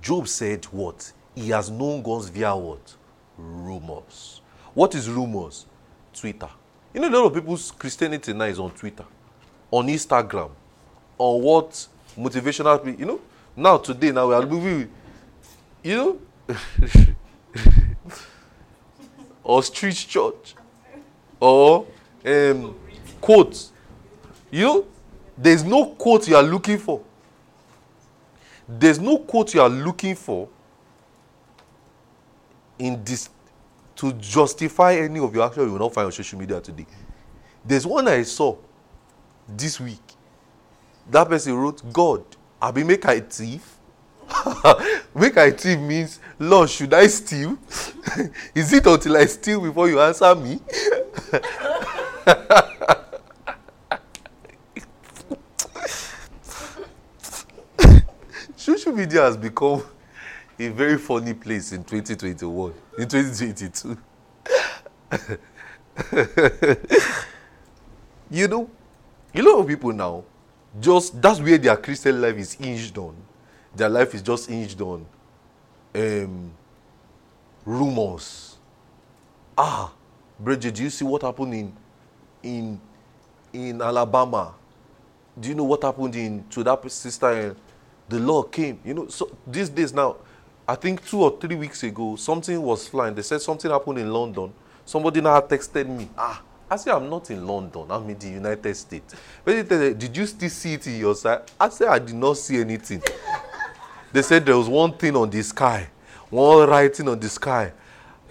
Job said what? He has known God's via what? Rumors. What is rumors? Twitter. You know, a lot of people's Christianity now is on Twitter, on Instagram, on what motivational, you know. Now, today, now we are moving, you know, or street church, or um, quote. You know, there's no quote you are looking for. There's no quote you are looking for in this to justify any of your actions you will not find on social media today. There's one I saw this week. That person wrote, God, I be make I thief. make I thief means, Lord, should I steal? Is it until I steal before you answer me? social media has become a very funny place in 2021, in 2022. you know, a lot of people now, just that's where their Christian life is hinged on. Their life is just hinged on um, rumors. Ah, Bridget, do you see what happened in in in Alabama? Do you know what happened in to that sister? The law came. You know, so these days now, I think two or three weeks ago, something was flying. They said something happened in London. Somebody now texted me. Ah, I said, I'm not in London. I'm in the United States. But said, Did you still see it in your side? I said, I did not see anything. They said there was one thing on the sky, one writing on the sky.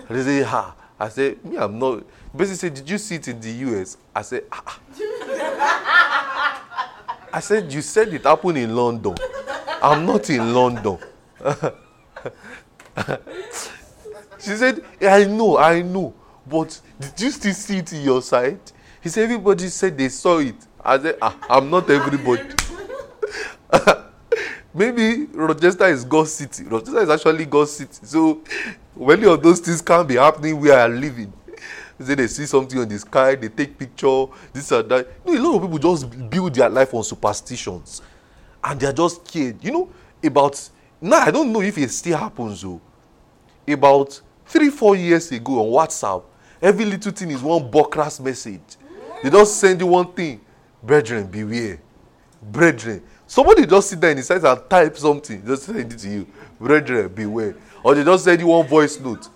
They said, Ha. I said, Me, I'm not. Basically, said, Did you see it in the US? I said, ah. I said, You said it happened in London. I'm not in London. she said, I know, I know. But did you still see it in your side? He said, Everybody said they saw it. I said, ah, I'm not everybody. Maybe Rochester is God's city. Rochester is actually God's city. So many of those things can't be happening where I live in. Say they see something on the sky, they take picture, this and that. You know, a lot of people just build their life on superstitions. And they're just scared. You know, about now I don't know if it still happens though. About three, four years ago on WhatsApp, every little thing is one Bokras message. They just send you one thing. Brethren, beware. Brethren. Somebody just sit there in the side and type something, just send it to you. Brethren, beware. Or they just send you one voice note.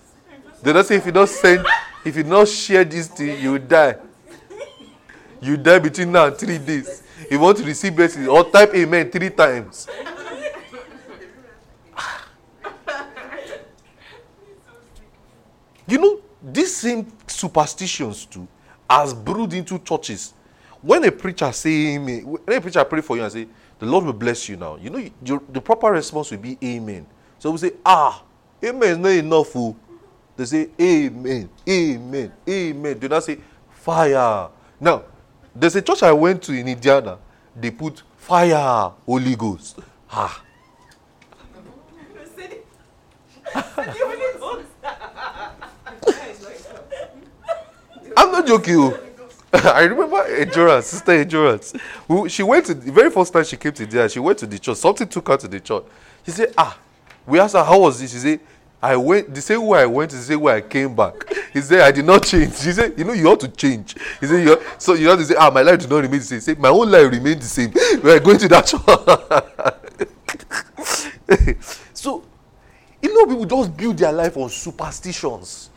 They don't say if you don't send, if you don't share this thing, you die. You die between now and three days. If you want to receive blessings, or type amen three times. You know, these same superstitions too has brewed into churches. When a preacher say amen, when a preacher pray for you and say, the Lord will bless you now, you know, your, the proper response will be amen. So we say, ah, amen is not enough. Fool. Oh. They say, amen, amen, amen. Do not say, fire. Now, there's a church I went to in Indiana. They put fire, Holy Ghost. Ah. I'm not joking. I remember endurance, sister endurance. She went to the very first time she came to there. She went to the church. Something took her to the church. She said, "Ah." We asked her how was this. She said, "I went the same way I went, the same way I came back." He said, "I did not change." She said, "You know, you ought to change." He said, you "So you have to say, ah, my life did not remain the same." He "My whole life remained the same." We are going to that church. so, you know, people just build their life on superstitions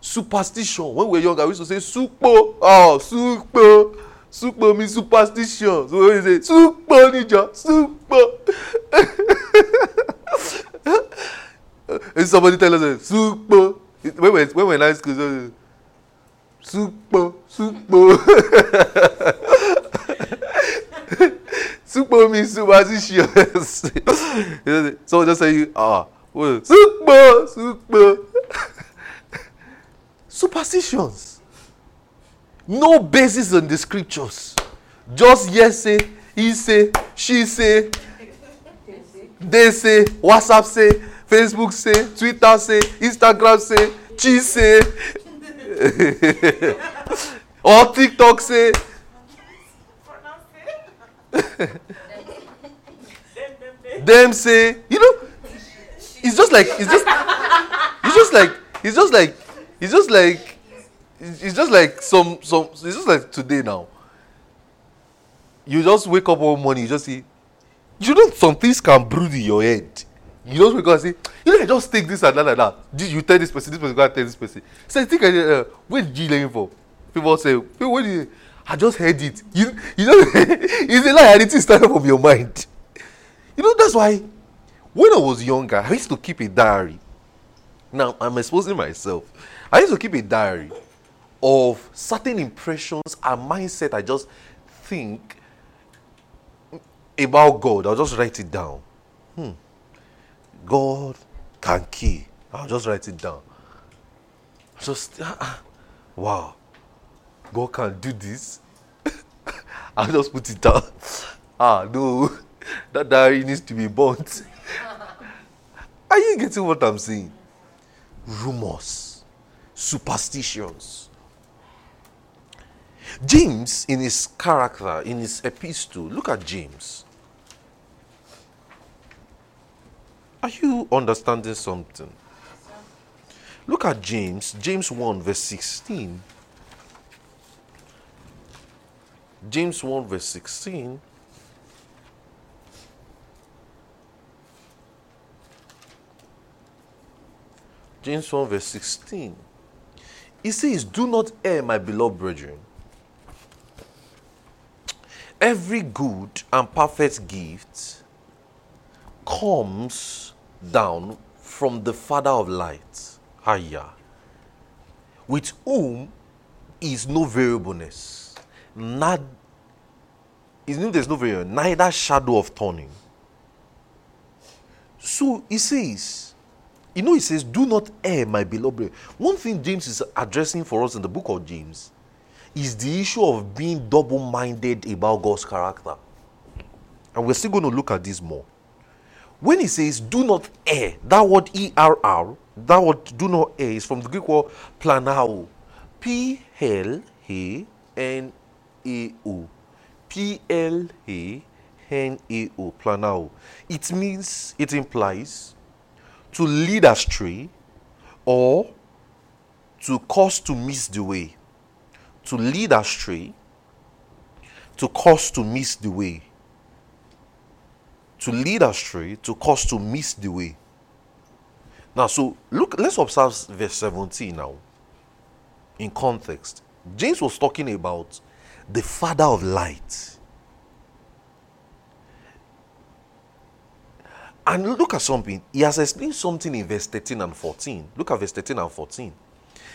superstition. When we were younger we used to say supo. Oh supo. Supo means superstition. So we say supo nija supo. And somebody tell us supo when we when we in high school so supo supo. Supo means superstition so just say ah supo supo superstitions. No basis on the scriptures. Just yes say, he say, she say, they say, WhatsApp say, Facebook say, Twitter say, Instagram say, she say, or TikTok say. them say, you know, it's just like it's just it's just like it's just like it's just like it's just like some some it's just like today now. You just wake up one morning, you just see you know some things can brood in your head. You just wake up and say, you know, I just take this and that and that. You tell this person, this person go and tell this person. So I think I uh, where did you learn for? People say, people, when you, I just heard it. You, you know, it's a lie and it is started from your mind. You know, that's why when I was younger, I used to keep a diary. Now, I'm exposing myself. I used to keep a diary of certain impressions and mindset I just think about God. I'll just write it down. Hmm. God can kill. I'll just write it down. Just, uh, wow. God can do this. I'll just put it down. Ah, no. That diary needs to be burnt. Are you getting what I'm saying? Rumors, superstitions. James, in his character, in his epistle, look at James. Are you understanding something? Look at James, James 1, verse 16. James 1, verse 16. James 1, verse 16. He says, Do not err, my beloved brethren. Every good and perfect gift comes down from the Father of lights, Haya, with whom is no variableness, not, is there's no variable, neither shadow of turning. So he says, you know, he says, Do not err, my beloved. One thing James is addressing for us in the book of James is the issue of being double minded about God's character. And we're still going to look at this more. When he says, Do not err, that word E R R, that word do not err is from the Greek word planao. P L A N A O. P L A N A O. Planao. It means, it implies to lead astray or to cause to miss the way. To lead astray, to cause to miss the way. To lead astray, to cause to miss the way. Now, so look, let's observe verse 17 now. In context, James was talking about the father of light. And look at something. He has explained something in verse 13 and 14. Look at verse 13 and 14.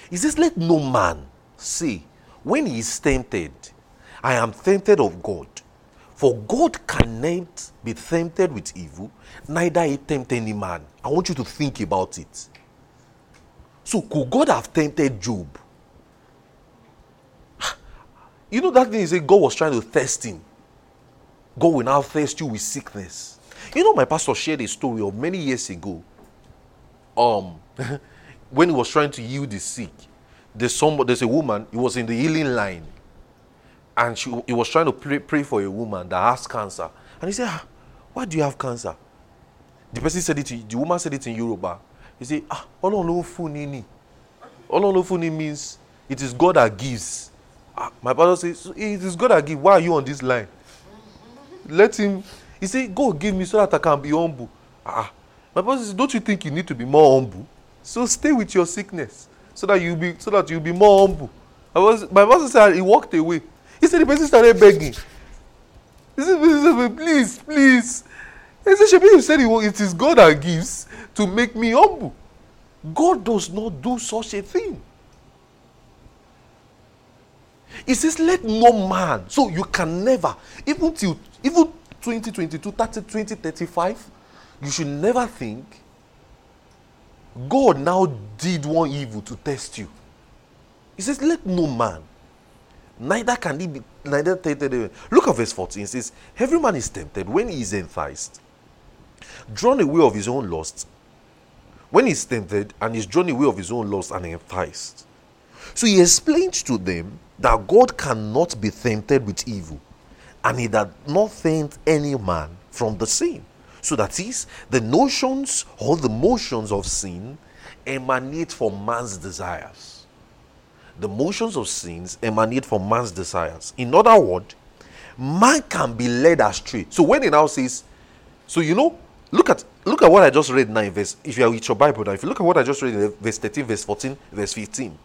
He says, Let no man say, when he is tempted, I am tempted of God. For God cannot be tempted with evil, neither he tempt any man. I want you to think about it. So, could God have tempted Job? You know that thing is God was trying to test him. God will now test you with sickness. You know, my pastor shared a story of many years ago. Um, when he was trying to heal the sick, there's there's a woman. He was in the healing line, and she, he was trying to pray, pray for a woman that has cancer. And he said, ah, "Why do you have cancer?" The person said it. The woman said it in Yoruba. He said, "Ah, fún ni ni. Ọlọ́run ló means it is God that gives." Ah, my pastor says, "It is God that gives. Why are you on this line? Let him." He said, God give me so that I can be humble. Ah, my pastor says, Don't you think you need to be more humble? So stay with your sickness so that you be so that you'll be more humble. I was my pastor said he walked away. He said the person started begging. He said, please, please. He said, Shebi, you said it is God that gives to make me humble. God does not do such a thing. He says, Let no man. So you can never, even till even 2022, 30, 2035, you should never think God now did one evil to test you. He says, Let no man, neither can he be, neither tempted. Look at verse 14. It says, Every man is tempted when he is enticed, drawn away of his own lust. When he's tempted and is drawn away of his own lust and enticed. So he explained to them that God cannot be tempted with evil, and he does not tempt any man from the sin. So that is, the notions or the motions of sin emanate from man's desires. The motions of sins emanate from man's desires. In other words, man can be led astray. So when he now says, so you know, look at look at what I just read now in verse. If you are with your Bible now, if you look at what I just read in verse 13, verse 14, verse 15.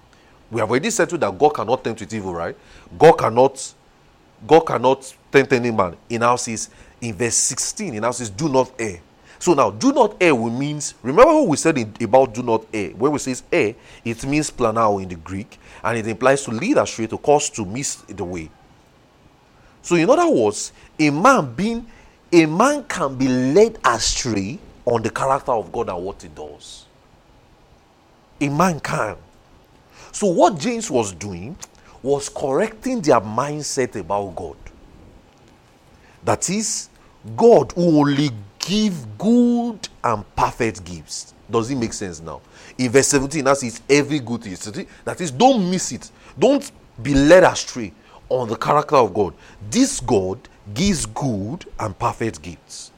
We have already settled that God cannot tempt with evil, right? God cannot, God cannot any man. In now says, in verse 16, in now says, do not err. So now, do not err will means, remember what we said in, about do not err? When we says err, it means planao in the Greek, and it implies to lead astray, to cause to miss the way. So in other words, a man being, a man can be led astray on the character of God and what he does. A man can. So what James was doing was correcting their mindset about God. That is, God who only give good and perfect gifts. Does it make sense now? In verse 17, that is every good thing. That is, don't miss it. Don't be led astray on the character of God. This God gives good and perfect gifts.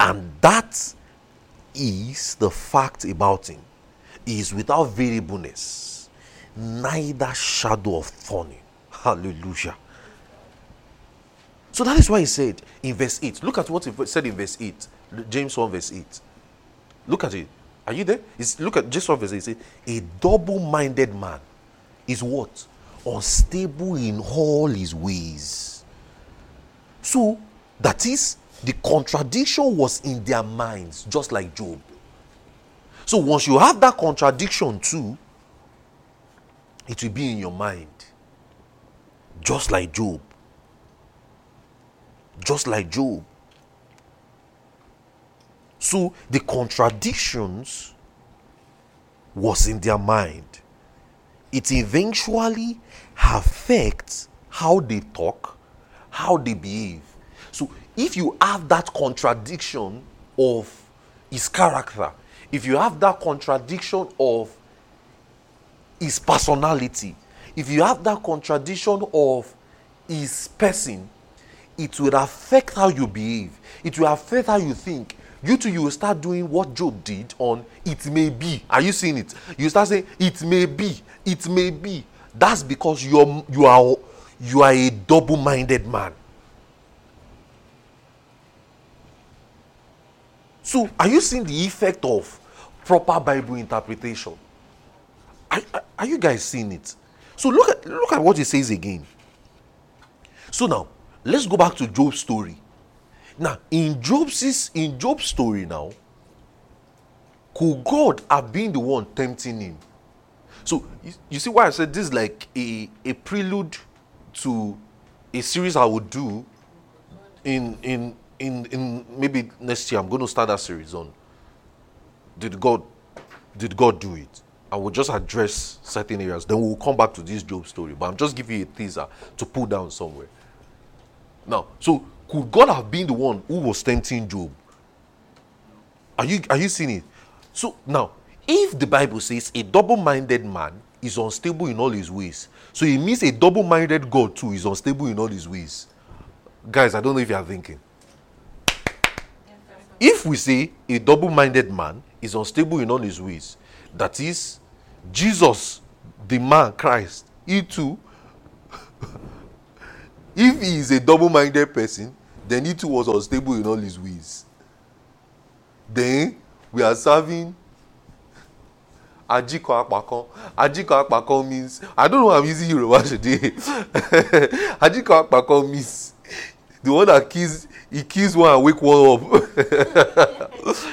And that is the fact about him. He is without variableness, neither shadow of turning. Hallelujah. So that is why he said in verse 8. Look at what he said in verse 8. James 1 verse 8. Look at it. Are you there? It's, look at James 1 verse 8. He said, A double minded man is what? Unstable in all his ways. So that is the contradiction was in their minds, just like Job. So once you have that contradiction too, it will be in your mind, just like Job just like Job. So the contradictions was in their mind. It eventually affects how they talk, how they behave. So if you have that contradiction of his character, if you have that contradiction of his personality, if you have that contradiction of his person, it will affect how you behave. It will affect how you think. You too, you will start doing what Job did on it may be. Are you seeing it? You start saying it may be. It may be. That's because you're you are you are a double-minded man. So, are you seeing the effect of proper Bible interpretation? Are, are you guys seeing it? So look at look at what he says again. So now, let's go back to Job's story. Now, in Job's in Job's story now, could God have been the one tempting him? So you, see why I said this is like a, a prelude to a series I would do in in in in maybe next year. I'm going to start that series on did God did God do it? I will just address certain areas. Then we'll come back to this Job story. But I'm just giving you a teaser to pull down somewhere. Now, so could God have been the one who was tempting Job? Are you are you seeing it? So now, if the Bible says a double-minded man is unstable in all his ways, so it means a double-minded God too is unstable in all his ways. Guys, I don't know if you are thinking. If we say a double-minded man is unstable in all his ways, that is Jesus, the man Christ, he too if he is a double-minded person then he too was unstable in all his ways. Then we are serving ajiko apakan ajiko apakan means i don't know how i'm using yoruba today. Ajiko means the one that kills he kills one and wake one up.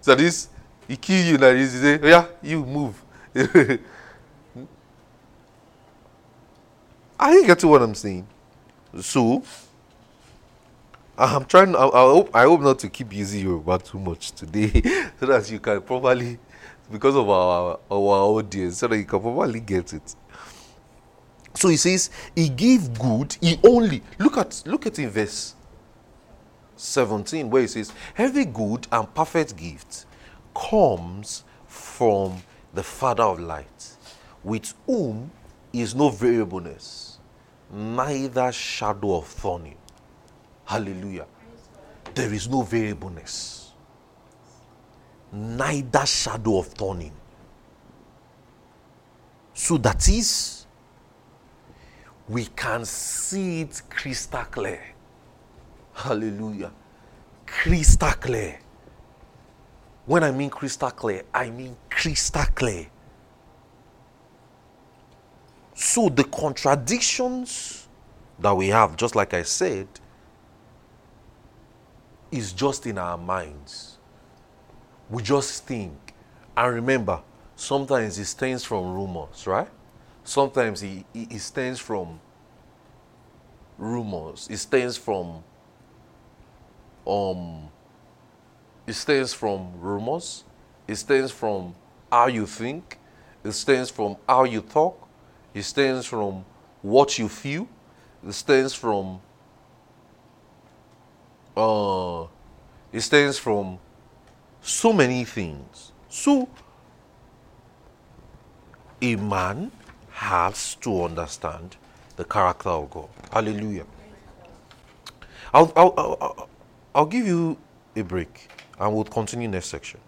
So this he kill you like this he say oya you move. Are you getting what i'm saying so I'm trying. I, I, hope. I hope not to keep using Yoruba too much today, so that you can probably, because of our our audience, so that you can probably get it. So he says he gave good. He only look at look at in verse seventeen where he says every good and perfect gift comes from the Father of light, with whom is no variableness neither shadow of turning. Hallelujah. There is no variableness, neither shadow of turning. So that is, we can see it crystal clear. Hallelujah. Crystal clear. When I mean crystal clear, I mean crystal clear. So the contradictions that we have, just like I said, is just in our minds. We just think. And remember, sometimes it stems from rumors, right? Sometimes it, it, stems from rumors. It stems from um it stems from rumors. It stems from how you think. It stems from how you talk. It stems from what you feel. It stems from uh it stems from so many things. So a man has to understand the character of God. Hallelujah. I'll, I'll, I'll, I'll give you a break and we'll continue next section.